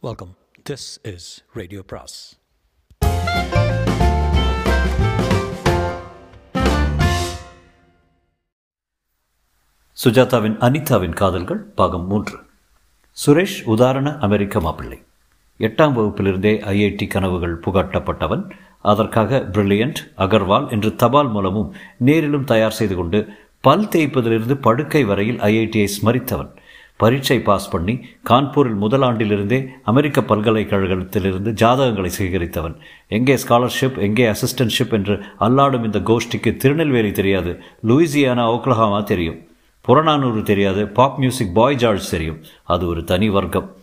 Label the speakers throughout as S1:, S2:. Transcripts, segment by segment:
S1: Welcome this is radio பிராஸ்
S2: சுஜாதாவின் அனிதாவின் காதல்கள் பாகம் மூன்று. சுரேஷ் உதாரண அமெரிக்க மாப்பிள்ளை. எட்டாம் வகுப்பிலிருந்தே ஐஐடி கனவுகள் புகட்டப்பட்டவன். அதற்காக பிரில்லியன்ட் அகர்வால் என்று தபால் மூலமும் நேரிலும் தயார் செய்து கொண்டு பல் தேய்ப்பதிலிருந்து படுக்கை வரையில் ஐஐடியை ஸ்மரித்தவன். பரீட்சை பாஸ் பண்ணி கான்பூரில் முதல் ஆண்டிலிருந்தே அமெரிக்க பல்கலைக்கழகத்திலிருந்து ஜாதகங்களை சேகரித்தவன். எங்கே ஸ்காலர்ஷிப் எங்கே அசிஸ்டன்ட்ஷிப் என்று அல்லாடும் இந்த கோஷ்டிக்கு திருநெல்வேலி தெரியாது. லூயிசியானா ஓக்லஹாமா தெரியும். புறநானூறு தெரியாது. பாப் மியூசிக் பாய் ஜார்ஜ் தெரியும். அது ஒரு தனி வர்க்கம்.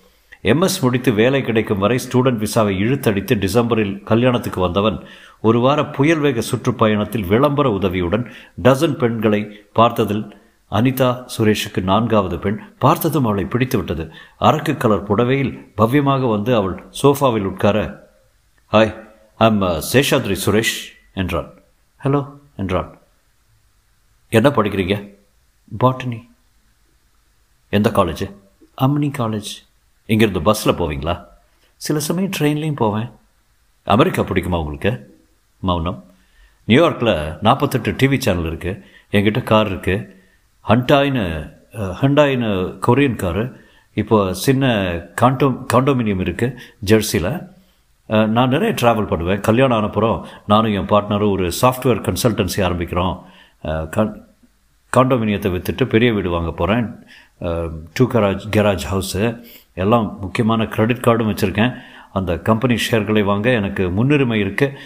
S2: எம்எஸ் முடித்து வேலை கிடைக்கும் வரை ஸ்டூடெண்ட் விசாவை இழுத்தடித்து டிசம்பரில் கல்யாணத்துக்கு வந்தவன். ஒரு வார புயல் வேக சுற்றுப்பயணத்தில் விளம்பர உதவியுடன் டசன் பெண்களை பார்த்ததில் அனிதா சுரேஷுக்கு நான்காவது பெண். பார்த்ததும் அவளை பிடித்து விட்டது அரக்கு கலர் புடவையில் பவ்யமாக வந்து அவள் சோஃபாவில் உட்கார hi I'm uh, Seshadri Suresh என்றான். ஹலோ என்றான். என்ன படிக்கிறீங்க? பாட்டனி எந்த காலேஜ் அம்னி காலேஜ் இங்கேருந்து பஸ்ஸில் போவீங்களா? சில சமயம் ட்ரெயின்லேயும் போவேன். அமெரிக்கா பிடிக்குமா உங்களுக்கு? மௌனம். நியூயார்க்கில் நாற்பத்தெட்டு டிவி சேனல் இருக்குது என்கிட்ட கார் இருக்குது ஹண்டாயின்னு ஹண்டாயின்னு கொரியன் காரு இப்போ சின்ன காண்டோ காண்டோமினியம் இருக்குது ஜெர்சியில் நான் நிறைய ட்ராவல் பண்ணுவேன். கல்யாணம் ஆனப்புறம் நானும் என் பார்ட்னரும் ஒரு சாஃப்ட்வேர் கன்சல்டன்சி ஆரம்பிக்கிறோம். காண்டோமினியத்தை விற்றுட்டு பெரிய வீடு வாங்க போகிறேன் டூ கராஜ் கெராஜ் ஹவுஸு எல்லாம் முக்கியமான க்ரெடிட் கார்டும் வச்சுருக்கேன். அந்த கம்பெனி ஷேர்களை வாங்க எனக்கு முன்னுரிமை இருக்குது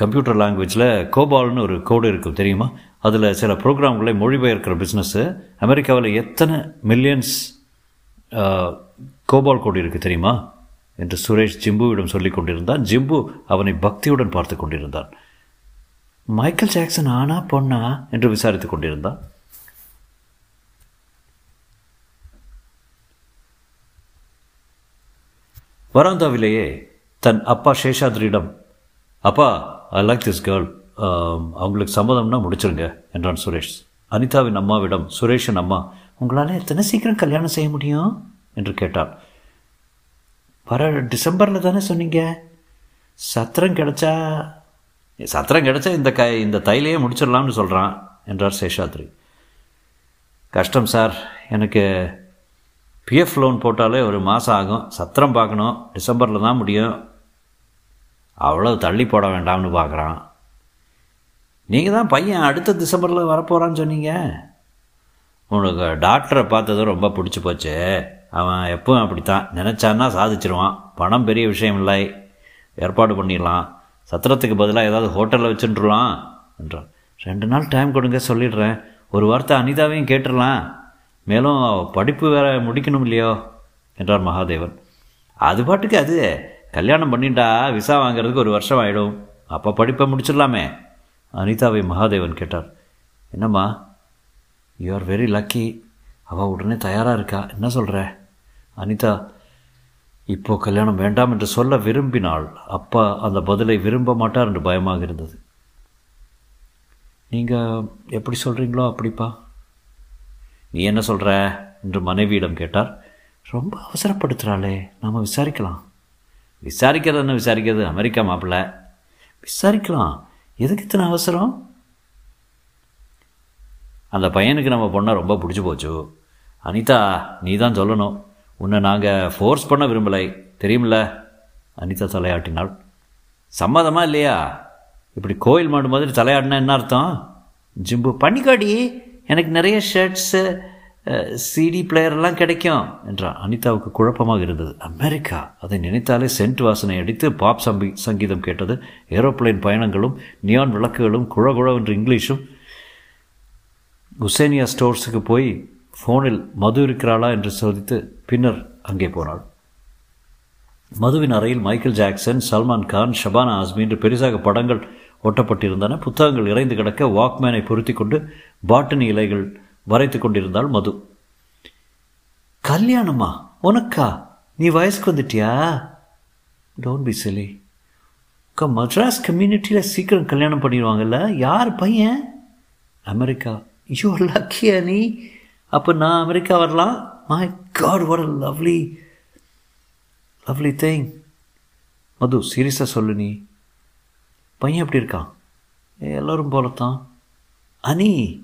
S2: கம்ப்யூட்டர் லாங்குவேஜில் கோபால்னு ஒரு கோடு இருக்கும் தெரியுமா? அதில் சில ப்ரோக்ராம்களை மொழிபெயர்க்கிற பிஸ்னஸ்ஸு அமெரிக்காவில் எத்தனை மில்லியன்ஸ் கோபால் கோடு இருக்குது தெரியுமா? என்று சுரேஷ் ஜிம்புவிடம் சொல்லி கொண்டிருந்தான். ஜிம்பு அவனை பக்தியுடன் பார்த்து கொண்டிருந்தான். மைக்கேல் ஜாக்சன் ஆனா பொண்ணா? என்று விசாரித்து கொண்டிருந்தான். வராந்தாவிலேயே தன் அப்பா சேஷாத்ரியிடம் அப்பா ஐ லைக் திஸ் கேர்ள் அவங்களுக்கு சம்மதம்னா முடிச்சிருங்க என்றான் சுரேஷ். அனிதாவின் அம்மாவிடம் சுரேஷின் அம்மா உங்களால் எத்தனை சீக்கிரம் கல்யாணம் செய்ய முடியும்? என்று கேட்டாள். வர டிசம்பரில் தானே சொன்னீங்க? சத்திரம் கிடச்சா சத்திரம் கிடைச்சா இந்த க இந்த தைலையே முடிச்சிடலாம்னு சொல்கிறான் என்றார் சேஷாத்ரி. கஷ்டம் சார் எனக்கு பிஎஃப் லோன் போட்டாலே ஒரு மாதம் ஆகும். சத்திரம் பார்க்கணும். டிசம்பரில் தான் முடியும். அவ்வளோ தள்ளி போட வேண்டாம்னு பார்க்குறான். நீங்கள் தான் பையன் அடுத்த டிசம்பரில் வரப்போகிறான்னு சொன்னீங்க. உனக்கு டாக்டரை பார்த்ததும் ரொம்ப பிடிச்சி போச்சு. அவன் எப்பவும் அப்படித்தான். நினச்சான்னா சாதிச்சிருவான். பணம் பெரிய விஷயம் இல்லை. ஏற்பாடு பண்ணிடலாம். சத்திரத்துக்கு பதிலாக ஏதாவது ஹோட்டலில் வச்சுட்டுருலாம் என்றான். ரெண்டு நாள் டைம் கொடுங்க சொல்லிடுறேன். ஒரு வார்த்தை அனிதாவையும் கேட்டுடலாம். மேலும் படிப்பு வேற முடிக்கணும் இல்லையோ என்றார் மகாதேவன். அது பாட்டுக்கு அது. கல்யாணம் பண்ணிட்டா விசா வாங்கிறதுக்கு ஒரு வருஷம் ஆகிடும் அப்போ படிப்பை முடிச்சிடலாமே. அனிதாவை மகாதேவன் கேட்டார். என்னம்மா யூ ஆர் வெரி லக்கி அவள் உடனே தயாராக இருக்கா? என்ன சொல்கிற அனிதா இப்போது கல்யாணம் வேண்டாம் என்று சொல்ல விரும்பினாள் அப்பா அந்த பதிலை விரும்ப மாட்டார் என்று பயமாக இருந்தது. நீங்கள் எப்படி சொல்கிறீங்களோ அப்படிப்பா. நீ என்ன சொல்கிற என்று மனைவியிடம் கேட்டார். ரொம்ப அவசரப்படுத்துகிறாளே நாம் விசாரிக்கலாம். விசாரிக்கிறதுன்னு விசாரிக்கிறது அமெரிக்கா மாப்பிள்ள. விசாரிக்கலாம். எதுக்கு இத்தனை அவசரம்? அந்த பையனுக்கு நம்ம பொண்ணை ரொம்ப பிடிச்சி போச்சு. அனிதா நீ தான் சொல்லணும். உன்னை நாங்கள் ஃபோர்ஸ் பண்ண விரும்பலை. தெரியுமில்ல? அனிதா தலையாட்டினாள். சம்மதமா இல்லையா? இப்படி கோயில் மாடு மாதிரி தலையாடினா என்ன அர்த்தம்? ஜிம்பு பண்ணிக்காடி. எனக்கு நிறைய ஷர்ட்ஸு சிடி பிளேயர்லாம் கிடைக்கும் என்றான். அனிதாவுக்கு குழப்பமாக இருந்தது. அமெரிக்கா அதை நினைத்தாலே சென்ட் வாசனை அடித்து பாப் சம்பி சங்கீதம் கேட்டது. ஏரோப்ளைன் பயணங்களும் நியான் விளக்குகளும் குழகுழவென்று இங்கிலீஷும். உசேனியா ஸ்டோர்ஸுக்கு போய் ஃபோனில் மது இருக்கிறாளா என்று சோதித்து பின்னர் அங்கே போனாள். மதுவின் அறையில் மைக்கேல் ஜாக்சன் சல்மான் கான் ஷபானா ஆஸ்மி என்று பெரிசாக படங்கள் ஒட்டப்பட்டிருந்தன. புத்தகங்கள் இறைந்து கிடக்க வாக்மேனை பொருத்தி கொண்டு பாட்டனி இலைகள் வரைத்து கொண்டிருந்தாள் மது. கல்யாணமா? உனக்கா? நீ வயசுக்கு வந்துட்டியா? டோன்ட் பி சிலி அக்கா மட்ராஸ் கம்யூனிட்டியில் சீக்கிரம் கல்யாணம் பண்ணிடுவாங்கல்ல? யார் பையன்? அமெரிக்கா. யூ லக்கியா நீ அப்போ நான் அமெரிக்கா வரலாம்? My god what lovely lovely thing Madhu சீரியஸாக சொல்லு நீ. பையன் எப்படி இருக்கான்? எல்லோரும் போலத்தான். அனி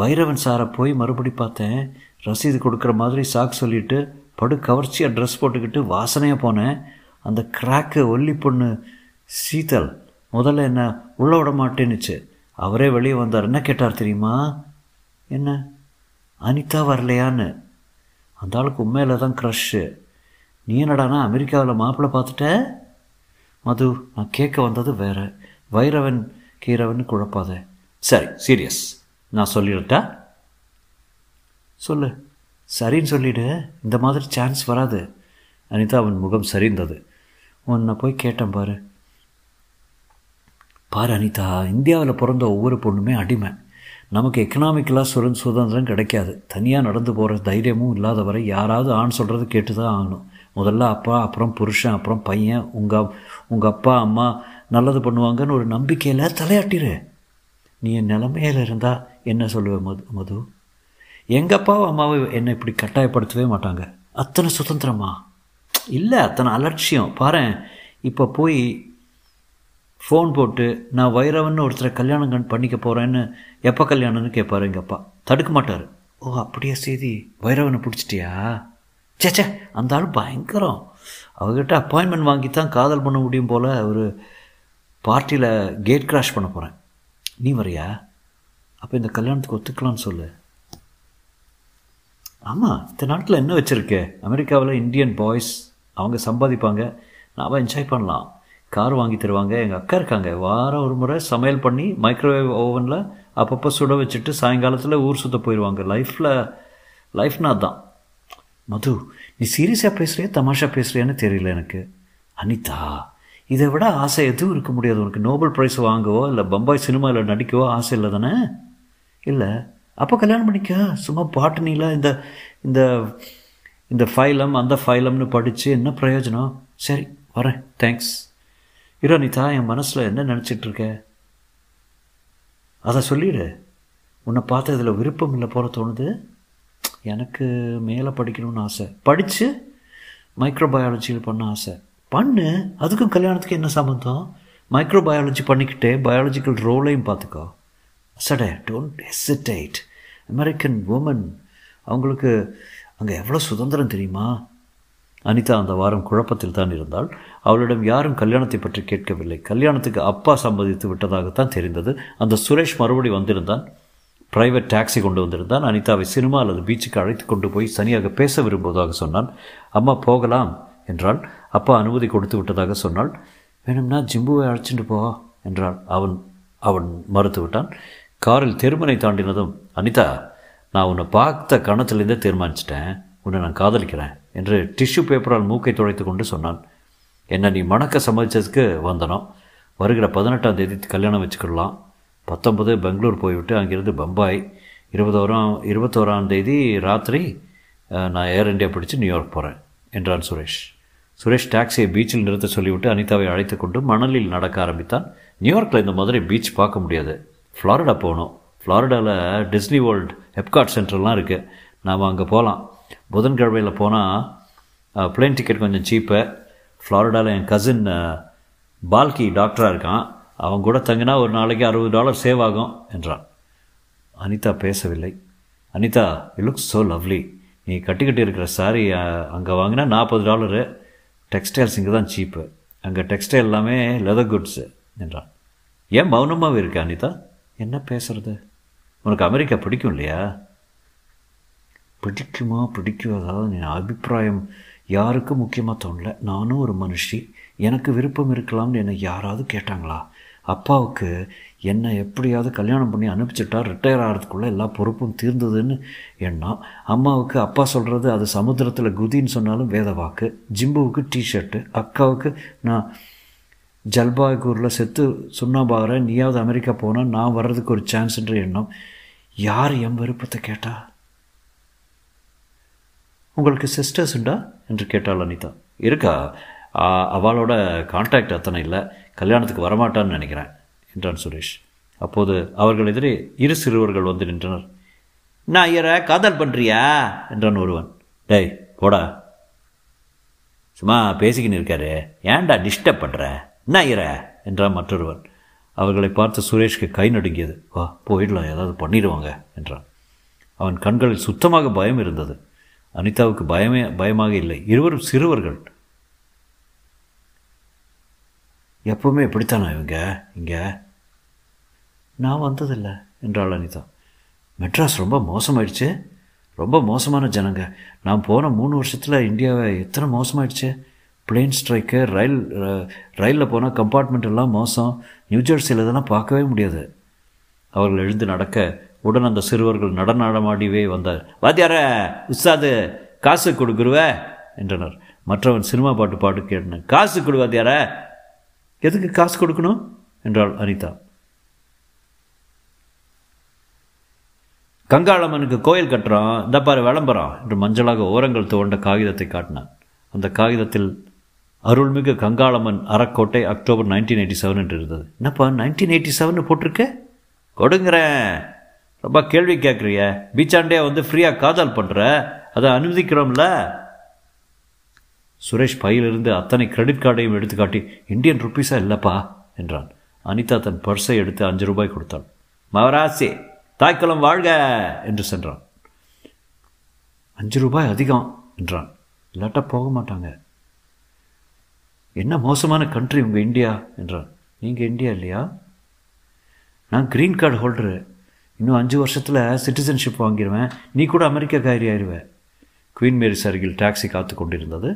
S2: பைரவன் சாரை போய் மறுபடி பார்த்தேன். ரசீது கொடுக்குற மாதிரி சாக்கு சொல்லிட்டு படு கவர்ச்சியாக ட்ரெஸ் போட்டுக்கிட்டு வாசனையாக போனேன். அந்த கிராக்கு ஒல்லி பொண்ணு சீதல் முதல்ல என்ன உள்ள விட மாட்டேன்னுச்சு. அவரே வெளியே வந்தார். என்ன கேட்டார் தெரியுமா? என்ன? அனிதா வரலையான்னு. அந்த ஆளுக்கு உண்மையில் தான் க்ரஷ்ஷு நீ என்னடானா அமெரிக்காவில் மாப்பிள்ளை பார்த்துட்ட? மது நான் கேட்க வந்தது வேற. வைரவன் கீரவன் குழப்பாத. சரி சீரியஸ் நான் சொல்லிடட்டா சொல்லு. சரின்னு சொல்லிடு. இந்த மாதிரி சான்ஸ் வராது. அனிதா அவன் முகம் சரிந்தது. உன்னை போய் கேட்டேன் பாரு. பாரு அனிதா இந்தியாவில் பிறந்த ஒவ்வொரு பொண்ணுமே அடிமை. நமக்கு எக்கனாமிக்கலாக சுர சுதந்திரம் கிடைக்காது. தனியாக நடந்து போகிற தைரியமும் இல்லாத வரை யாராவது ஆண் சொல்கிறது கேட்டு தான் ஆகணும். முதல்ல அப்பா அப்புறம் புருஷன் அப்புறம் பையன் உங்கள் உங்கள் அப்பா அம்மா நல்லது பண்ணுவாங்கன்னு ஒரு நம்பிக்கையில் தலையாட்டிரு. நீ என் நிலமையில் இருந்தால் என்ன சொல்லுவேன் மது மது? எங்கள் அப்பாவும் அம்மாவும் என்னை இப்படி கட்டாயப்படுத்தவே மாட்டாங்க. அத்தனை சுதந்திரமா? இல்லை அத்தனை அலட்சியம். பாரேன் இப்போ போய் ஃபோன் போட்டு நான் வைரவன் ஒருத்தரை கல்யாணம் கண் பண்ணிக்க போகிறேன்னு எப்போ கல்யாணம்னு கேட்பாரு எங்கள் அப்பா தடுக்க மாட்டார். ஓ அப்படியா செய்தி வைரவனை பிடிச்சிட்டியா? சேச்சே அந்த ஆள் பயங்கரம். அவர்கிட்ட அப்பாயின்மெண்ட் வாங்கி தான் காதல் பண்ண முடியும் போல் ஒரு பார்ட்டியில் கேட் கிராஷ் பண்ண போகிறேன் நீ வரியா? அப்போ இந்த கல்யாணத்துக்கு ஒத்துக்கலாம்னு சொல்லு. ஆமாம் இந்த நாட்டில் என்ன வச்சுருக்கு? அமெரிக்காவில் இந்தியன் பாய்ஸ் அவங்க சம்பாதிப்பாங்க. நாம் என்ஜாய் பண்ணலாம். கார் வாங்கி தருவாங்க எங்கள் அக்கா இருக்காங்க. வாரம் ஒரு முறை சமையல் பண்ணி மைக்ரோவேவ் ஓவனில் அப்பப்போ சுட வச்சுட்டு சாயங்காலத்தில் ஊர் சுத்த போயிடுவாங்க லைஃப்பில் லைஃப்னா தான் மது நீ சீரியஸாக பேசுகிறியா தமாஷா பேசுகிறியான்னு தெரியல எனக்கு. அனிதா இதை விட ஆசை எதுவும் இருக்க முடியாது. உனக்கு நோபல் ப்ரைஸ் வாங்கவோ இல்லை பம்பாய் சினிமாவில் நடிக்கவோ ஆசை இல்லை தானே? இல்லை. அப்போ கல்யாணம் பண்ணிக்க. சும்மா பாட்டனியில் இந்த இந்த இந்த ஃபைலம் அந்த ஃபைலம்னு படித்து என்ன பிரயோஜனம்? சரி வரேன். தேங்க்ஸ் இரோ நீதா என் மனசில் என்ன நினச்சிட்டு இருக்க? அதை சொல்லிடு. உன்னை பார்த்து இதில் விருப்பம் இல்லை போல தோணுது. எனக்கு மேலே படிக்கணும்னு ஆசை. படித்து மைக்ரோபயாலஜியில் பண்ண ஆசை. பண்ணு. அதுக்கும் கல்யாணத்துக்கு என்ன சம்மந்தம் மைக்ரோபயாலஜி பண்ணிக்கிட்டே பயாலஜிக்கல் ரோலையும் பார்த்துக்கோ. சடே டோன்ட் ஹெசிடேட் அமெரிக்கன் உமன் அவங்களுக்கு அங்கே எவ்வளோ சுதந்திரம் தெரியுமா? அனிதா அந்த வாரம் குழப்பத்தில் தான் இருந்தால் அவளிடம் யாரும் கல்யாணத்தை பற்றி கேட்கவில்லை. கல்யாணத்துக்கு அப்பா சம்மதித்து விட்டதாகத்தான் தெரிந்தது. அந்த சுரேஷ் மறுபடி வந்திருந்தான். பிரைவேட் டாக்ஸி கொண்டு வந்திருந்தான். அனிதாவை சினிமா அல்லது பீச்சுக்கு அழைத்து கொண்டு போய் தனியாக பேச விரும்புவதாக சொன்னான். அம்மா போகலாம். என்றாள். அப்பா அனுமதி கொடுத்து விட்டதாக சொன்னாள். வேணும்னா ஜிம்புவை அழைச்சிட்டு போ என்றாள். அவன் அவன் மறுத்து விட்டான். காரில் தெருமனை தாண்டினதும் அனிதா நான் உன்னை பார்த்த கணத்திலேருந்தே தீர்மானிச்சிட்டேன். உன்னை நான் காதலிக்கிறேன் என்று டிஷ்யூ பேப்பரால் மூக்கை துடைத்து கொண்டு சொன்னான். என்னை நீ மணக்க சம்மதிச்சதுக்கு வந்தனோம் வருகிற பதினெட்டாம் தேதி கல்யாணம் வச்சுக்கிடலாம் பத்தொன்பது பெங்களூர் போய்விட்டு அங்கிருந்து பம்பாய். இருபதோராம் இருபத்தோராம் தேதி ராத்திரி நான் ஏர் இந்தியா பிடிச்சு நியூயார்க் போகிறேன் என்றான் சுரேஷ். சுரேஷ் டாக்ஸியை பீச்சில் நிறுத்த சொல்லிவிட்டு அனிதாவை அழைத்து கொண்டு மணலில் நடக்க ஆரம்பித்தான். நியூயார்க்கில் இந்த மாதிரி பீச் பார்க்க முடியாது. ஃப்ளாரிடா போகணும். ஃப்ளாரிடாவில் டிஸ்னி வேர்ல்டு எப்காட் சென்டர்லாம் இருக்குது நாம் அங்கே போகலாம் புதன்கிழமையில் போனால் பிளேன் டிக்கெட் கொஞ்சம் சீப்பு ஃப்ளாரிடாவில் என் கசின் பால்கி டாக்டராக இருக்கான். அவன் கூட தங்கினா ஒரு நாளைக்கு அறுபது டாலர் சேவ் ஆகும் என்றான். அனிதா பேசவில்லை. Anitha you look so lovely நீ கட்டிக்கிட்டு இருக்கிற சாரி அங்கே வாங்கினா நாற்பது டாலரு டெக்ஸ்டைல்ஸ் இங்கே தான் சீப்பு அங்கே டெக்ஸ்டைல் எல்லாமே லெதர் குட்ஸு என்றான். ஏன் மௌனமாகவே இருக்க அனிதா? என்ன பேசுறது? உனக்கு அமெரிக்கா பிடிக்கும் இல்லையா? பிடிக்குமா பிடிக்காதா? என் அபிப்பிராயம் யாருக்கும் முக்கியமாக தோணல. நானும் ஒரு மனுஷி. எனக்கு விருப்பம் இருக்கலாம்னு என்னை யாராவது கேட்டாங்களா? அப்பாவுக்கு என்னை எப்படியாவது கல்யாணம் பண்ணி அனுப்பிச்சிட்டா ரிட்டையர் ஆகிறதுக்குள்ளே எல்லா பொறுப்பும் தீர்ந்ததுன்னு எண்ணம் அம்மாவுக்கு அப்பா சொல்கிறது அது சமுத்திரத்தில் குதின்னு சொன்னாலும் வேத வாக்கு. ஜிம்புவுக்கு டிஷர்ட்டு அக்காவுக்கு நான் ஜல்பாய்கூரில் செத்து சுண்ணாபாகிறேன் நீயாவது அமெரிக்கா போனால் நான் வர்றதுக்கு ஒரு சான்ஸ்ன்ற எண்ணம். யார் என் விருப்பத்தை கேட்டா? உங்களுக்கு சிஸ்டர்ஸ் உண்டா? என்று கேட்டாள் அனிதா. இருக்கா. அவளோட கான்டாக்ட் அத்தனை இல்லை. கல்யாணத்துக்கு வரமாட்டான்னு நினைக்கிறேன். என்றான் சுரேஷ். அப்போது அவர்கள் எதிரே இரு சிறுவர்கள் வந்து நின்றனர். நான் ஐயரை காதல் பண்ணுறியா என்றான் ஒருவன். டேய் போடா. சும்மா பேசிக்கின்னு இருக்காரு. ஏன்டா டிஸ்டர்ப் பண்ணுற என்ன ஐயர? என்றான் மற்றொருவன். அவர்களை பார்த்து சுரேஷ்க்கு கை நடுங்கியது. வா போயிடலாம். ஏதாவது பண்ணிடுவாங்க என்றான். அவன் கண்களில் சுத்தமாக பயம் இருந்தது. அனிதாவுக்கு பயமே பயமாக இல்லை. இருவரும் சிறுவர்கள். எப்பவுமே இப்படித்தானா இவங்க? இங்கே? நான் வந்ததில்லை என்றாள் அனிதா. மெட்ராஸ் ரொம்ப மோசமாயிடுச்சு. ரொம்ப மோசமான ஜனங்க. நான் போன மூணு வருஷத்தில் இந்தியாவை எத்தனை மோசமாயிடுச்சு. பிளேன் ஸ்ட்ரைக்கு ரயில் ரயிலில் போனால் கம்பார்ட்மெண்ட் எல்லாம் மோசம். நியூஜெர்சியில் இதெல்லாம் பார்க்கவே முடியாது. அவர்கள் எழுந்து நடக்க உடன் அந்த சிறுவர்கள் நடனமாடிவே வந்தார். வாத்தியார உஸ்தாது காசு கொடுக்குருவே என்றனர். மற்றவன் சினிமா பாட்டு பாட்டு கேட்டன. காசு கொடு வாத்தியார எதுக்கு காசு கொடுக்கணும்? என்றாள் அனிதா. கங்காளம்மனுக்கு கோயில் கட்டுறோம் இந்த பாரு விளம்பரம் என்று மஞ்சளாக ஓரங்கள் துவண்ட காகிதத்தை காட்டினான். அந்த காகிதத்தில் அருள்மிகு கங்காளம்மன் அறக்கோட்டை அக்டோபர் நைன்டீன் எயிட்டி செவன் என்று இருந்தது. என்னப்பா நைன்டீன் எயிட்டி செவன் போட்டிருக்க? கொடுங்குறேன். ரொம்ப கேள்வி கேட்குறிய. பீச்சாண்டே வந்து ஃப்ரீயாக காதல் பண்ணுற அதை அனுமதிக்கிறோம்ல. சுரேஷ் பையிலிருந்து அத்தனை கிரெடிட் கார்டையும் எடுத்துக்காட்டி இந்தியன் ருப்பீஸா இல்லைப்பா என்றான். அனிதா தன் பர்ஸை எடுத்து அஞ்சு ரூபாய் கொடுத்தாள். மவராசி தாய்க்குளம் வாழ்க என்று சென்றான். அஞ்சு ரூபாய் அதிகம் என்றான். இல்லாட்டா போக மாட்டாங்க. என்ன மோசமான கண்ட்ரி உங்கள் இந்தியா என்றான். நீங்கள் இந்தியா இல்லையா? நான் க்ரீன் கார்டு ஹோல்டரு இன்னும் அஞ்சு வருஷத்தில் சிட்டிசன்ஷிப் வாங்கிடுவேன் நீ கூட அமெரிக்கா காரி ஆயிடுவேன் குவீன் மேரிஸ் அருகில் டாக்ஸி காத்து கொண்டிருந்தது.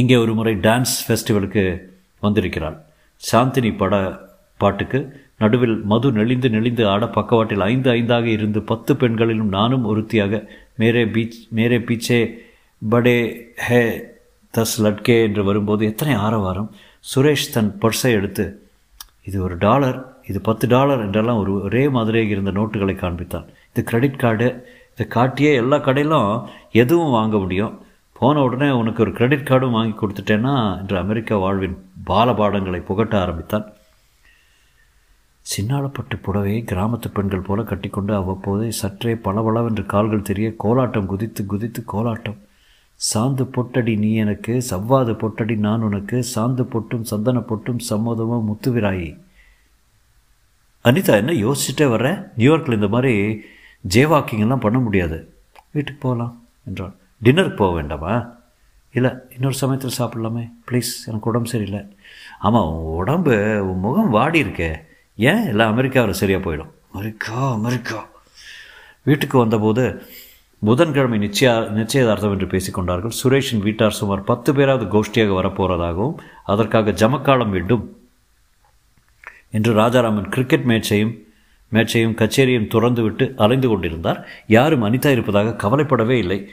S2: இங்கே ஒரு முறை டான்ஸ் ஃபெஸ்டிவலுக்கு வந்திருக்கிறாள். சாந்தினி பட பாட்டுக்கு நடுவில் மது நெளிந்து நெளிந்து ஆட பக்கவாட்டில் ஐந்து ஐந்தாக இருந்து பத்து பெண்களிலும் நானும் ஒருத்தியாக மேரே பீச் மேரே பீச்சே படே ஹே தஸ் லட்கே என்று வரும்போது எத்தனை ஆரவாரம். சுரேஷ் தன் பர்ஸை எடுத்து இது ஒரு டாலர் இது பத்து டாலர் என்றெல்லாம் ஒரு ஒரே மாதிரியாக இருந்த நோட்டுகளை காண்பித்தான் இது கிரெடிட் கார்டு இதை காட்டியே எல்லா கடையிலும் எதுவும் வாங்க முடியும். போன உடனே உனக்கு ஒரு கிரெடிட் கார்டும் வாங்கி கொடுத்துட்டேன்னா என்று அமெரிக்கா வாழ்வின் பாலபாடங்களை புகட்ட ஆரம்பித்தான். சின்னாளப்பட்டு புடவையை கிராமத்து பெண்கள் போல கட்டிக்கொண்டு அவ்வப்போது சற்றே பளபளவென்று கால்கள் தெரிய கோலாட்டம் குதித்து குதித்து கோலாட்டம். சாந்து பொட்டடி நீ எனக்கு சவ்வாது பொட்டடி நான் உனக்கு சாந்து பொட்டும் சந்தன பொட்டும் சம்மதமும் முத்துவிராயி. அனிதா என்ன யோசிச்சுட்டே வர்ற? நியூயார்க்கில் இந்த மாதிரி ஜேவாக்கிங் எல்லாம் பண்ண முடியாது. வீட்டுக்கு போகலாம் என்றாள். டின்னருக்கு போக வேண்டாமா? இல்லை இன்னொரு சமயத்தில் சாப்பிட்லாமே. ப்ளீஸ் எனக்கு உடம்பு சரியில்லை. ஆமாம் உன் உடம்பு உன் முகம் வாடி இருக்கே. ஏன்? எல்லாம் அமெரிக்காவில் சரியாக போயிடும். America America. வீட்டுக்கு வந்தபோது புதன்கிழமை நிச்சய நிச்சயதார்த்தம் என்று பேசிக்கொண்டார்கள் சுரேஷின் வீட்டார் சுமார் பத்து பேராவது கோஷ்டியாக வரப்போகிறதாகவும் அதற்காக ஜமக்காலம் வேண்டும் என்று ராஜாராமன் கிரிக்கெட் மேட்சையும் மேட்சையும் கச்சேரியும் துறந்துவிட்டு அலைந்து கொண்டிருந்தார். யாரும் அனிதா இருப்பதாக கவலைப்படவே இல்லை.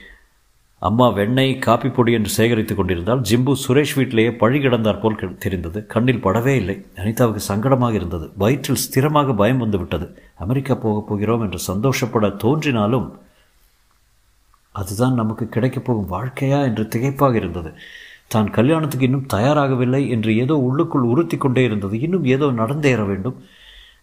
S2: அம்மா வெண்ணெய் காப்பி பொடி என்று சேகரித்துக் கொண்டிருந்தால் ஜிம்பு சுரேஷ் வீட்டிலேயே பழி கிடந்தார் போல் தெரிந்தது. கண்ணில் படவே இல்லை. அனிதாவுக்கு சங்கடமாக இருந்தது. வயிற்றில் ஸ்திரமாக பயம் வந்துவிட்டது அமெரிக்கா போகப் போகிறோம் என்று சந்தோஷப்பட தோன்றினாலும் அதுதான் நமக்கு கிடைக்கப் போகும் வாழ்க்கையா என்று திகைப்பாக இருந்தது. தான் கல்யாணத்துக்கு இன்னும் தயாராகவில்லை என்று ஏதோ உள்ளுக்குள் உறுத்தி கொண்டே இருந்தது. இன்னும் ஏதோ நடந்தேற வேண்டும்.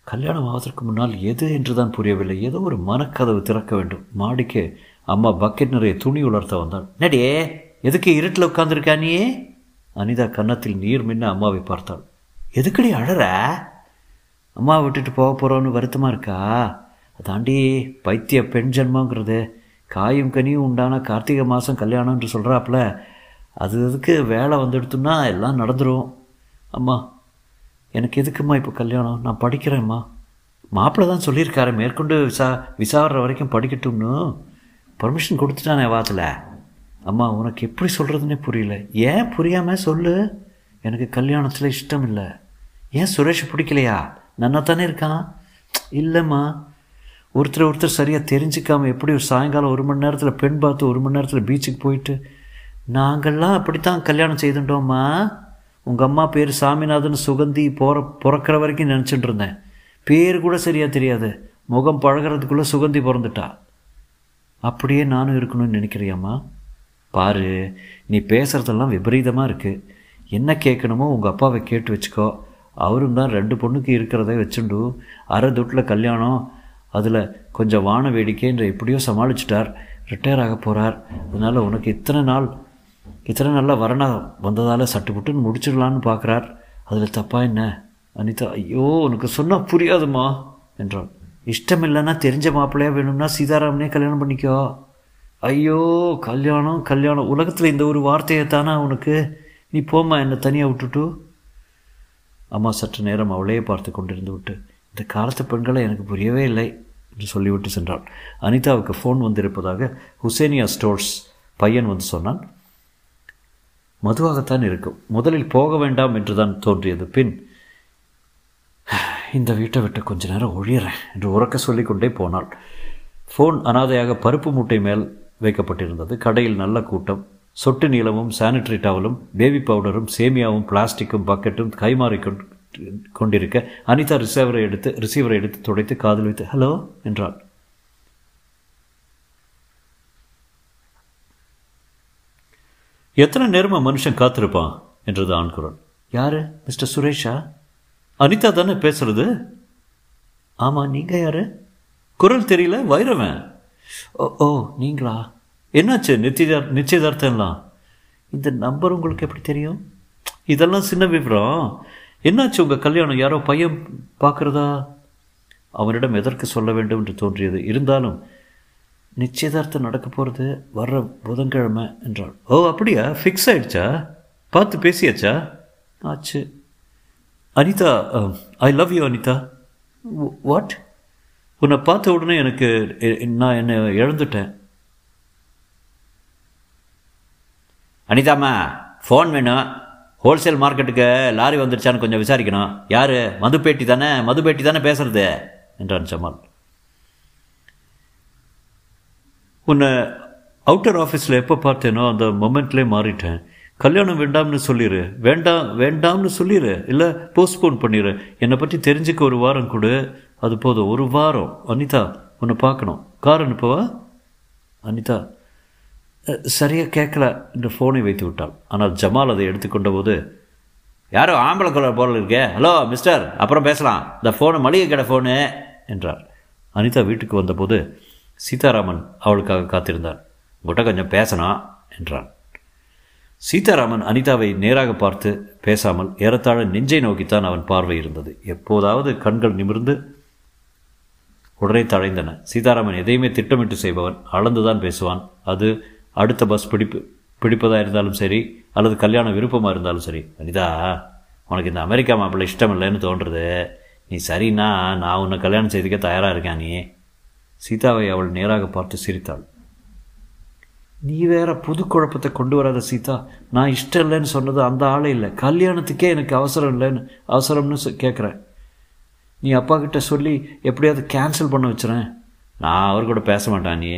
S2: கல்யாணம் ஆவதற்கு முன்னால் எது என்று தான் புரியவில்லை. ஏதோ ஒரு மனக்கதவு திறக்க வேண்டும். மாடிக்கு அம்மா பக்கெட் நிறைய துணி உலர்த்த வந்தாள். நடியே எதுக்கு இருட்டில் உட்காந்துருக்கா நீயே அனிதா கன்னத்தில் நீர் மின்ன அம்மாவை பார்த்தாள். எதுக்கடி அழற? அம்மா விட்டுட்டு போக போகிறோன்னு வருத்தமாக இருக்கா? அதாண்டி பைத்திய பெண் ஜென்மங்கிறது. காயும் கனியும் உண்டான கார்த்திகை மாதம் கல்யாணம்ன்று சொல்கிறாப்புல அது அதுக்கு வேலை வந்துடுத்துன்னா எல்லாம் நடந்துடும் அம்மா எனக்கு எதுக்கும்மா இப்போ கல்யாணம்? நான் படிக்கிறேம்மா மாப்பிள்ளை தான் சொல்லியிருக்காரு. மேற்கொண்டு விசா விசாரிற வரைக்கும் படிக்கட்டும்னு. பர்மிஷன் கொடுத்துட்டானே வாத்தில். அம்மா உனக்கு எப்படி சொல்கிறதுனே புரியல. ஏன் புரியாமல் சொல்லு? எனக்கு கல்யாணத்தில் இஷ்டம் இல்லை ஏன் சுரேஷ் பிடிக்கலையா? நன்னா தானே இருக்கான்? இல்லைம்மா. ஒருத்தர் ஒருத்தர் சரியாக தெரிஞ்சுக்காம எப்படி ஒரு சாயங்காலம் ஒரு மணி நேரத்தில் பெண் பார்த்து ஒரு மணி நேரத்தில் பீச்சுக்கு போயிட்டு நாங்கள்லாம் அப்படித்தான் கல்யாணம் செய்துட்டோம்மா. உங்கள் அம்மா பேர் சாமிநாதன் சுகந்தி போகிற பிறக்கிற வரைக்கும் நினச்சிட்டு இருந்தேன். பேர் கூட சரியாக தெரியாது. முகம் பழகிறதுக்குள்ளே சுகந்தி பிறந்துட்டா. அப்படியே நானும் இருக்கணும்னு நினைக்கிறியாம்மா? பாரு நீ பேசுகிறதெல்லாம் விபரீதமாக இருக்குது என்ன கேட்கணுமோ உங்கள் அப்பாவை கேட்டு வச்சுக்கோ. அவரும் தான் ரெண்டு பொண்ணுக்கு இருக்கிறத வச்சுண்டு அரை துட்டில் கல்யாணம் அதில் கொஞ்சம் வான வேடிக்கைன்ற எப்படியோ சமாளிச்சிட்டார். ரிட்டையர் ஆக போகிறார் அதனால் உனக்கு இத்தனை நாள் இத்தனை நல்லா வரணா வந்ததால் சட்டு புட்டுன்னு முடிச்சிடலான்னு பார்க்குறார் அதில் தப்பா என்ன? அனிதா ஐயோ உனக்கு சொன்னால் புரியாதுமா? என்றாள். இஷ்டம் இல்லைன்னா தெரிஞ்ச மாப்பிள்ளையாக வேணும்னா சீதாராமனே கல்யாணம் பண்ணிக்கோ. ஐயோ கல்யாணம் கல்யாணம். உலகத்தில் இந்த ஒரு வார்த்தையை தானே உனக்கு? நீ போம்மா என்னை தனியாக விட்டுட்டு. அம்மா சற்று நேரம் அவளையே பார்த்து கொண்டிருந்து விட்டு இந்த காலத்து பெண்களை எனக்கு புரியவே இல்லை என்று சொல்லிவிட்டு சென்றாள். அனிதாவுக்கு ஃபோன் வந்திருப்பதாக ஹுசேனியா ஸ்டோர்ஸ் பையன் வந்து சொன்னான். மதுவாகத்தான் இருக்கும். முதலில் போக வேண்டாம் என்று தான் தோன்றியது. பின் இந்த வீட்டை விட்டு கொஞ்ச நேரம் ஒழியறேன் என்று உறக்க சொல்லிக்கொண்டே போனாள். ஃபோன் அனாதையாக பருப்பு மூட்டை மேல் வைக்கப்பட்டிருந்தது. கடையில் நல்ல கூட்டம். சொட்டு நீளமும் சானிட்டரி டவலும் பேபி பவுடரும் சேமியாவும் பிளாஸ்டிக்கும் பக்கெட்டும் கைமாறி கொண்டிருக்க அனிதா ரிசீவரை எடுத்து ரிசீவரை எடுத்து துடைத்து காதில் வைத்து ஹலோ என்றாள். எத்தனை நேரமாக மனுஷன் காத்திருப்பான்? என்றது ஆண்குரல். யாரு? மிஸ்டர் சுரேஷா? அனிதா தானே பேசுறது? ஆமாம் நீங்கள் யாரு? குரல் தெரியல வைரவன். ஓ ஓ நீங்களா? என்னாச்சு நிச்சயதார் நிச்சயதார்த்தம்லாம்? இந்த நம்பர் உங்களுக்கு எப்படி தெரியும்? இதெல்லாம் சின்ன விவரம். என்னாச்சு உங்கள் கல்யாணம்? யாரோ பையன் பார்க்குறதா? அவனிடம் எதற்கு சொல்ல வேண்டும் என்று தோன்றியது. இருந்தாலும் நிச்சயதார்த்தம் நடக்க போகிறது வர்ற புதன்கிழமை என்றாள். ஓ அப்படியா? ஃபிக்ஸ் ஆயிடுச்சா? பார்த்து பேசியாச்சா? ஆச்சு. Anitha I love you Anitha. What உன்னை பார்த்த உடனே எனக்கு நான் என்னை இழந்துட்டேன்.
S3: அனிதாம்மா ஃபோன் வேணும். ஹோல்சேல் மார்க்கெட்டுக்கு லாரி வந்துருச்சான்னு கொஞ்சம் விசாரிக்கணும். யார்? மதுப்பேட்டி தானே? மதுப்பேட்டி தானே பேசுறது? என்றான் ஜமால்
S2: உன்னை அவுட்டர் ஆஃபீஸில் எப்போ பார்த்தேனோ அந்த மொமெண்ட்லேயே மாறிட்டேன். கல்யாணம் வேண்டாம்னு சொல்லிடு வேண்டாம் வேண்டாம்னு சொல்லிடு இல்லை போஸ்ட்போன் பண்ணிடு என்னை பற்றி தெரிஞ்சுக்க ஒரு வாரம் கொடு. அது போதும். ஒரு வாரம். அனிதா உன்னை பார்க்கணும். கார் அனுப்பவா அனிதா சரியாக கேட்கல என்று ஃபோனை வைத்து விட்டாள். ஆனால் ஜமால் அதை எடுத்துக்கொண்ட போது
S3: யாரோ ஆம்பளை கலர் போல இருக்கே? ஹலோ மிஸ்டர் அப்புறம் பேசலாம். இந்த ஃபோனு மளிகை கடை ஃபோனு
S2: என்றார் அனிதா வீட்டுக்கு வந்தபோது சீதாராமன் அவளுக்காக காத்திருந்தார். உங்கள்கிட்ட கொஞ்சம் பேசணும் என்றான். சீதாராமன் அனிதாவை நேராக பார்த்து பேசாமல் ஏறத்தாழ நெஞ்சை நோக்கித்தான் அவன் பார்வை இருந்தது. எப்போதாவது கண்கள் நிமிர்ந்து உடனே தழைந்தன. சீதாராமன் எதையுமே திட்டமிட்டு செய்பவன் அளந்துதான் பேசுவான். அது அடுத்த பஸ் பிடிப்பு பிடிப்பதாக இருந்தாலும் சரி அல்லது கல்யாண விருப்பமாக இருந்தாலும் சரி. அனிதா உனக்கு இந்த அமெரிக்கா மாப்பிள்ளை இஷ்டம் இல்லைன்னு தோன்றுறது நீ சரின்னா நான் உன்னை கல்யாணம் செய்துக்க தயாராக இருக்கேன் நீ. சீதாவை அவள் நேராக பார்த்து சிரித்தாள். நீ வேற புது குழப்பத்தை கொண்டு வராத சீதா. நான் இஷ்டம் இல்லைன்னு சொன்னது அந்த ஆளே இல்லை. கல்யாணத்துக்கே எனக்கு அவசரம் இல்லைன்னு அவசரம்னு கேட்குறேன் நீ அப்பா கிட்ட சொல்லி எப்படியாவது கேன்சல் பண்ண வச்சுறேன். நான் அவர் கூட பேச மாட்டான் நீ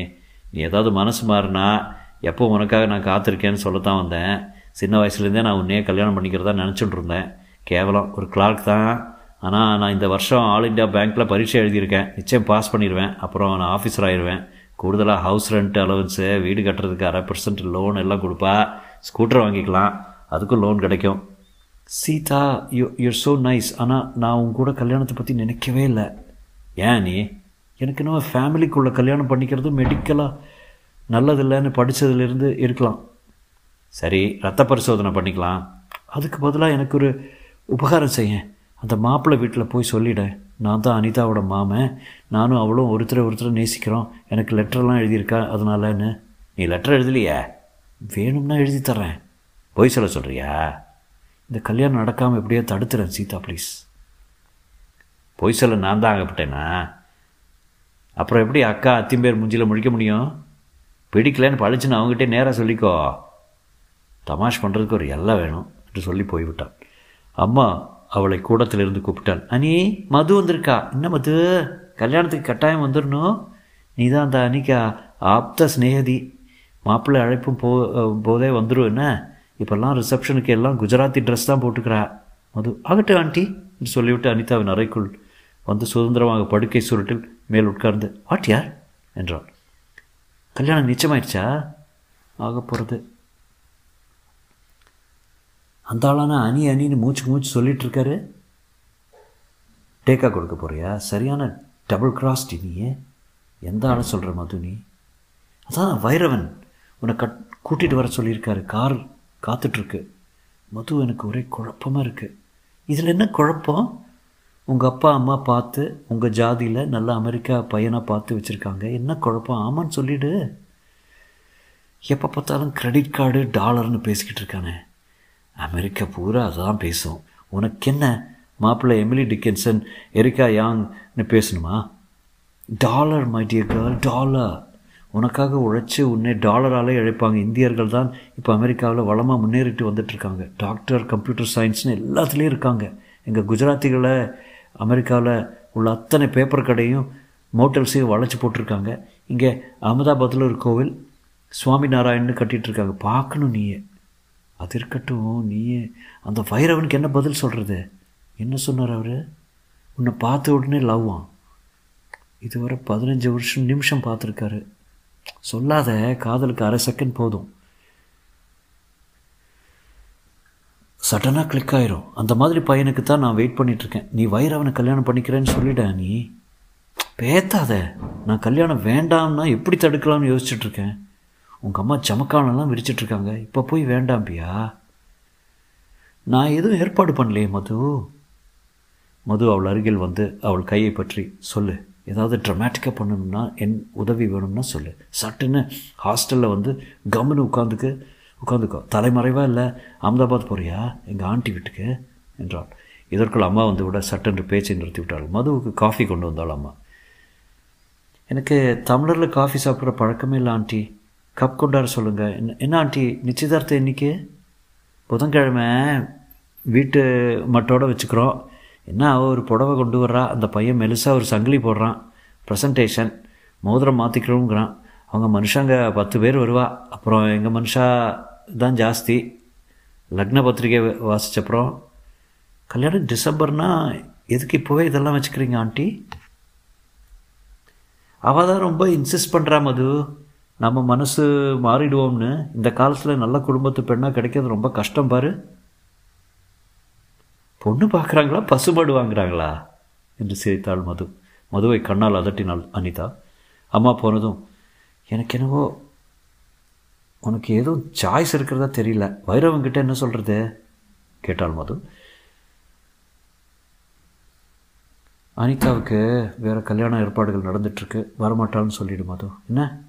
S2: நீ ஏதாவது மனசு மாறினா எப்போ உனக்காக நான் காத்திருக்கேன்னு சொல்லத்தான் வந்தேன். சின்ன வயசுலேருந்தே நான் உன்னையே கல்யாணம் பண்ணிக்கிறதா நினச்சிட்டு இருந்தேன். கேவலம் ஒரு கிளார்க் தான். ஆனால் நான் இந்த வருஷம் ஆல் இண்டியா பேங்க்கில் பரீட்சை எழுதியிருக்கேன். நிச்சயம் பாஸ் பண்ணிடுவேன். அப்புறம் நான் ஆஃபீஸர் ஆயிடுவேன். கூடுதலாக ஹவுஸ் ரெண்ட் அலவன்ஸு வீடு கட்டுறதுக்கு அரை பர்சன்ட் லோன் எல்லாம் கொடுப்பா. ஸ்கூட்டர் வாங்கிக்கலாம். அதுக்கும் லோன் கிடைக்கும். Seetha you you're so nice ஆனால் நான் உன் கூட கல்யாணத்தை பற்றி நினைக்கவே இல்லை. ஏன் நீ? எனக்கு இன்னும் ஃபேமிலிக்குள்ளே கல்யாணம் பண்ணிக்கிறது மெடிக்கலாக நல்லதில்லைன்னு படித்ததுலேருந்து இருக்கலாம். சரி ரத்த பரிசோதனை பண்ணிக்கலாம். அதுக்கு பதிலாக எனக்கு ஒரு உபகாரம் செய்ய அந்த மாப்பிள்ளை வீட்டில் போய் சொல்லிவிடேன் நான் தான் அனிதாவோட மாமன். நானும் அவளும் ஒருத்தரை ஒருத்தரை நேசிக்கிறோம். எனக்கு லெட்டர்லாம் எழுதியிருக்கா அதனாலன்னு.
S3: நீ லெட்டர் எழுதலையே?
S2: வேணும்னா எழுதி தர்றேன்.
S3: பொய் சொல்ல சொல்கிறியா
S2: இந்த கல்யாணம் நடக்காமல் எப்படியோ தடுத்துறேன் சீதா ப்ளீஸ்
S3: பொய் சொல்ல நான் தான் ஆகப்பட்டேனா அப்புறம் எப்படி அக்கா அத்திம்பேர் முஞ்சியில் முடிக்க முடியும்? பிடிக்கலன்னு பழிச்சுன்னு அவங்ககிட்டே நேராக சொல்லிக்கோ.
S2: தமாஷ் பண்ணுறதுக்கு ஒரு எல்லாம் வேணும் என்று சொல்லி போய்விட்டான். அம்மா அவளை கூடத்திலிருந்து கூப்பிட்டாள். அனி மது வந்திருக்கா? என்ன மது? கல்யாணத்துக்கு கட்டாயம் வந்துடணும். நீ தான் அந்த அன்னைக்கு ஆப்த ஸ்னேகதி மாப்பிள்ளை அழைப்பும் போ போதே வந்துடும் என்ன? இப்போல்லாம் ரிசப்ஷனுக்கு எல்லாம் குஜராத்தி ட்ரெஸ் தான் போட்டுக்கிறா. மது ஆகட்டும் ஆண்டி என்று சொல்லிவிட்டு அனிதாவின் அறைக்குள் வந்து சுதந்திரமாக படுக்கை சுருட்டில் மேல் உட்கார்ந்து வாட் யார் என்றாள். கல்யாணம் நிச்சயமாயிடுச்சா? ஆக போகிறது அந்த ஆளான அணி அணின்னு மூச்சு மூச்சு சொல்லிட்டு இருக்காரு டேக்கா கொடுக்க போறியா? சரியான டபுள் கிராஸ்டி நீ எந்த ஆளை சொல்கிற மது நீ? அதான் வைரவன். உன்னை கட் கூட்டிகிட்டு வர சொல்லியிருக்காரு. கார் காத்துட்ருக்கு. மது எனக்கு ஒரே குழப்பமாக இருக்குது இதில் என்ன குழப்பம்? உங்கள் அப்பா அம்மா பார்த்து உங்கள் ஜாதியில் நல்ல அமெரிக்கா பையனாக பார்த்து வச்சுருக்காங்க. என்ன குழப்பம்? ஆமான்னு சொல்லிவிடு எப்போ பார்த்தாலும் கிரெடிட் கார்டு டாலர்னு பேசிக்கிட்டு இருக்கானே. அமெரிக்கா பூரா அதான் பேசும். உனக்கு என்ன மாப்பிள்ளை எமிலி டிக்கின்சன் எரிக்கா யாங்னு பேசணுமா? Dollar my dear girl dollar. உனக்காக உழைச்சி உன்னை டாலராலே இழைப்பாங்க. இந்தியர்கள் தான் இப்போ அமெரிக்காவில் வளமாக முன்னேறிட்டு வந்துட்டுருக்காங்க டாக்டர் கம்ப்யூட்டர் சயின்ஸ்னு எல்லாத்துலேயும் இருக்காங்க. எங்கள் குஜராத்திகளை அமெரிக்காவில் உள்ள அத்தனை பேப்பர் கடையும் மோட்டல்ஸையும் வளைச்சி போட்டிருக்காங்க. இங்கே அகமதாபாத்தில் ஒரு கோவில் சுவாமி நாராயணன்னு கட்டிகிட்ருக்காங்க பார்க்கணும் நீயே. அது இருக்கட்டும் நீயே. அந்த வைரவனுக்கு என்ன பதில் சொல்கிறது என்ன சொன்னார் அவர்? உன்னை பார்த்த உடனே லவ்வான் இதுவரை பதினஞ்சு வருஷம் நிமிஷம் பார்த்துருக்காரு. சொல்லாத காதலுக்கு அரை செகண்ட் போதும். சடனாக கிளிக் ஆயிரும். அந்த மாதிரி பையனுக்கு தான் நான் வெயிட் பண்ணிகிட்ருக்கேன் நீ வைரவனை கல்யாணம் பண்ணிக்கிறேன்னு சொல்லிட நீ? பேத்தாத. நான் கல்யாணம் வேண்டாம்னா எப்படி தடுக்கலாம்னு யோசிச்சுட்ருக்கேன் உங்கள் அம்மா சமக்கானெல்லாம் விரிச்சிட்ருக்காங்க. இப்போ போய் வேண்டாம்பியா நான் எதுவும் ஏற்பாடு பண்ணலையே மது. மது அவள் அருகில் வந்து அவள் கையை பற்றி சொல்லு. ஏதாவது ட்ரமேட்டிக்காக பண்ணணும்னா என் உதவி வேணும்னா சொல்லு. சட்டுன்னு ஹாஸ்டலில் வந்து கம்முன்னு உட்காந்துக்கு உட்காந்துக்கோ. தலைமறைவாக இல்லை? அகமதாபாத் போறியா? எங்கள் ஆண்டி வீட்டுக்கு? என்றாள். இதற்குள் அம்மா வந்து விட சட்டென்று பேச்சை நிறுத்தி விட்டாள். மதுவுக்கு காஃபி கொண்டு வந்தாள் அம்மா. எனக்கு தமிழரில் காஃபி சாப்பிட்ற பழக்கமே இல்லை ஆண்டி. கப் கொண்டாட சொல்லுங்கள் என்ன என்ன ஆண்டி நிச்சயதார்த்தம் இன்னைக்கு புதன்கிழமை வீட்டு மட்டோட வச்சுக்கிறோம். என்ன அவள் ஒரு புடவை கொண்டு வர்றா? அந்த பையன் மெலுசாக ஒரு சங்கிலி போடுறான். ப்ரெசன்டேஷன் மோதிரம் மாற்றிக்கிறோங்கிறான் அவங்க மனுஷங்க பத்து பேர் வருவா. அப்புறம் எங்கள் மனுஷா தான் ஜாஸ்தி. லக்ன பத்திரிகை வாசிச்சப்புறம் கல்யாணம் டிசம்பர்னா எதுக்கு இப்போவே இதெல்லாம் வச்சுக்கிறீங்க ஆண்டி? அவள் தான் ரொம்ப இன்சிஸ்ட் பண்ணுறா மது. நம்ம மனசு மாறிடுவோம்னு இந்த காலத்தில் நல்ல குடும்பத்து பெண்ணாக கிடைக்கிறது ரொம்ப கஷ்டம் பாரு. பொண்ணு பார்க்குறாங்களா பசுமாடு வாங்குறாங்களா? என்று சிரித்தாள் மது. மதுவை கண்ணால் அதட்டினாள் அனிதா. அம்மா போனதும் எனக்கு என்னவோ உனக்கு எதுவும் சாய்ஸ் இருக்கிறதா தெரியல. வைரவங்கிட்ட என்ன சொல்கிறது கேட்டாள் மது. அனிதாவுக்கு வேறு கல்யாண ஏற்பாடுகள் நடந்துட்டுருக்கு வரமாட்டாள்னு சொல்லிடு மது. என்ன?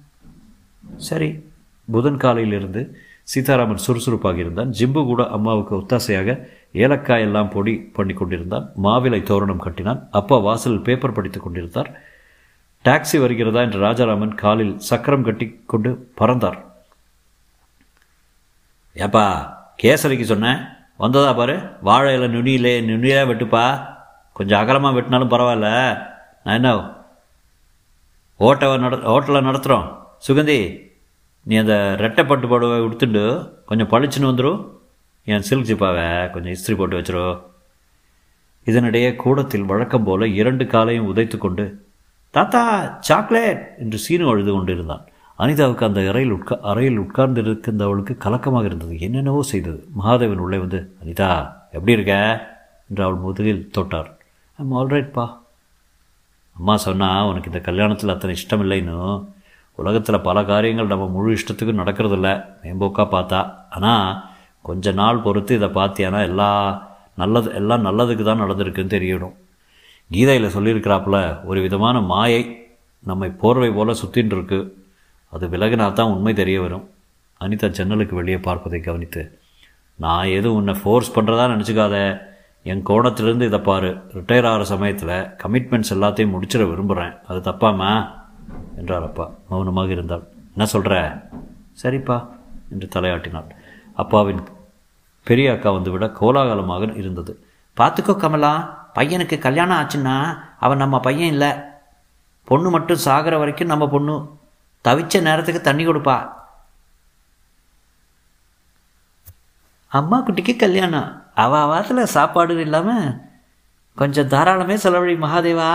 S2: சரி. புதன் காலையிலிருந்து சீதாராமன் சுறுசுறுப்பாக இருந்தான். ஜிம்பு கூட அம்மாவுக்கு ஒத்தாசையாக ஏலக்காய் எல்லாம் பொடி பண்ணி கொண்டிருந்தான். மாவிலை தோரணம் கட்டினான். அப்பா வாசலில் பேப்பர் படித்துக் கொண்டிருந்தார். டாக்ஸி வருகிறதா என்று ராஜாராமன் காலில் சக்கரம் கட்டி கொண்டு பறந்தார்.
S3: ஏப்பா கேசரிக்கு சொன்னேன் வந்ததா பாரு. வாழை இலை நுனியிலே நுனியிலே வெட்டுப்பா. கொஞ்சம் அகலமாக வெட்டினாலும் பரவாயில்ல. நான் என்ன ஓட்டவை நட ஹோட்டலை நடத்துகிறோம் சுகந்தி நீ அந்த ரெட்டை பட்டு புடவை உடுத்துண்டு கொஞ்சம் பளிச்சுன்னு வந்துடும் என் சில்க் ஜிப்பாவை கொஞ்சம் இஸ்திரி போட்டு வச்சிரு.
S2: இதனிடையே கூடத்தில் வழக்கம் போல இரண்டு காலையும் உதைத்து கொண்டு தாத்தா சாக்லேட்! என்று சீனு அழுது கொண்டிருந்தான். அனிதாவுக்கு அந்த அறையில் உட்கா அறையில் உட்கார்ந்திருக்கின்றவளுக்கு கலக்கமாக இருந்தது. என்னென்னவோ செய்தது. மகாதேவன் உள்ளே வந்து அனிதா எப்படி இருக்க? என்று அவள் முதுகில் தொட்டார் ஐம் ஆல்ரைட்ப்பா அம்மா சொன்னா உனக்கு இந்த கல்யாணத்தில் அத்தனை இஷ்டம் இல்லைன்னு உலகத்தில் பல காரியங்கள் நம்ம முழு இஷ்டத்துக்கும் நடக்கிறதில்ல. மேம்போக்காக பார்த்தா. ஆனால் கொஞ்ச நாள் பொறுத்து இதை பார்த்தியானா எல்லா நல்லது எல்லாம் நல்லதுக்கு தான் நடந்திருக்குன்னு தெரியணும். கீதையில் சொல்லியிருக்கிறாப்புல ஒரு விதமான மாயை நம்மை போர்வை போல் சுற்றின்னு இருக்கு அது விலகினா தான் உண்மை தெரிய வரும். அனிதா ஜன்னலுக்கு வெளியே பார்ப்பதை கவனித்து நான் எதுவும் உன்னை ஃபோர்ஸ் பண்ணுறதா நினச்சிக்காத? என் கோணத்திலேருந்து இதை பாரு. ரிட்டையர் ஆகிற சமயத்தில் கமிட்மெண்ட்ஸ் எல்லாத்தையும் முடிச்சிட விரும்புகிறேன் அது தப்பாமா என்றார் அப்பா. மௌனமாக இருந்தாள். என்ன சொல்கிற சரிப்பா என்று தலையாட்டினாள். அப்பாவின் பெரிய அக்கா வந்துவிட கோலாகலமாக இருந்தது.
S3: பார்த்துக்கோ கமலா பையனுக்கு கல்யாணம் ஆச்சுன்னா அவன் நம்ம பையன் இல்லை. பொண்ணு மட்டும் சாகிற வரைக்கும் நம்ம பொண்ணு. தவிச்ச நேரத்துக்கு தண்ணி கொடுப்பா. அம்மா குட்டிக்கு கல்யாணம். அவ வாரத்தில் சாப்பாடு இல்லாமல் கொஞ்சம் தாராளமே செலவழி மகாதேவா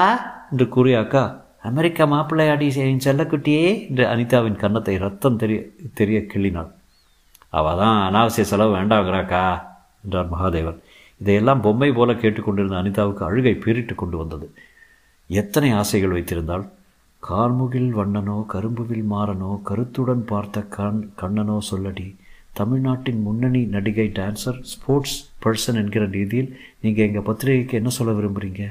S2: என்று கூறிய அக்கா. அமெரிக்கா மாப்பிள்ளையாடி என் செல்லக்குட்டியே என்று அனிதாவின் கன்னத்தை ரத்தம் தெரிய தெரிய கிள்ளினாள். அவள் தான் அனாவசிய செலவு வேண்டாங்கிறாக்கா என்றார் மகாதேவன். இதையெல்லாம் பொம்மை போல கேட்டுக்கொண்டிருந்த அனிதாவுக்கு அழுகை பீரிட்டு கொண்டு வந்தது. எத்தனை ஆசைகள் வைத்திருந்தால் கார்முகில் வண்ணனோ கரும்புவில் மாறனோ கருத்துடன் பார்த்த கண் கண்ணனோ சொல்லடி தமிழ்நாட்டின் முன்னணி நடிகை டான்சர் ஸ்போர்ட்ஸ் பர்சன் என்கிற ரீதியில் நீங்கள் எங்கள் பத்திரிகைக்கு என்ன சொல்ல விரும்புகிறீங்க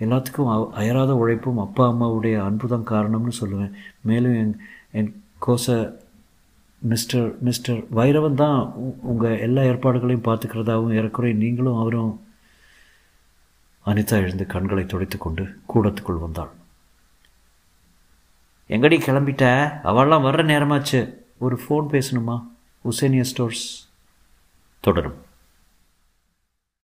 S2: எல்லாத்துக்கும் அயராத உழைப்பும் அப்பா அம்மாவுடைய அன்பு தான் காரணம்னு சொல்லுவேன். மேலும் என் என் கோச மிஸ்டர் மிஸ்டர் வைரவன் தான் உங்கள் எல்லா ஏற்பாடுகளையும் பார்த்துக்கிறதாவும் ஏறக்குறை நீங்களும் அவரும் அனிதா எழுந்து கண்களை துடைத்து கொண்டு கூடத்துக்குள் வந்தாள். எங்கடி கிளம்பிட்ட? அவள்லாம் வர்ற நேரமாச்சு. ஒரு ஃபோன் பேசணுமா? உசேனியா ஸ்டோர்ஸ். தொடரும்.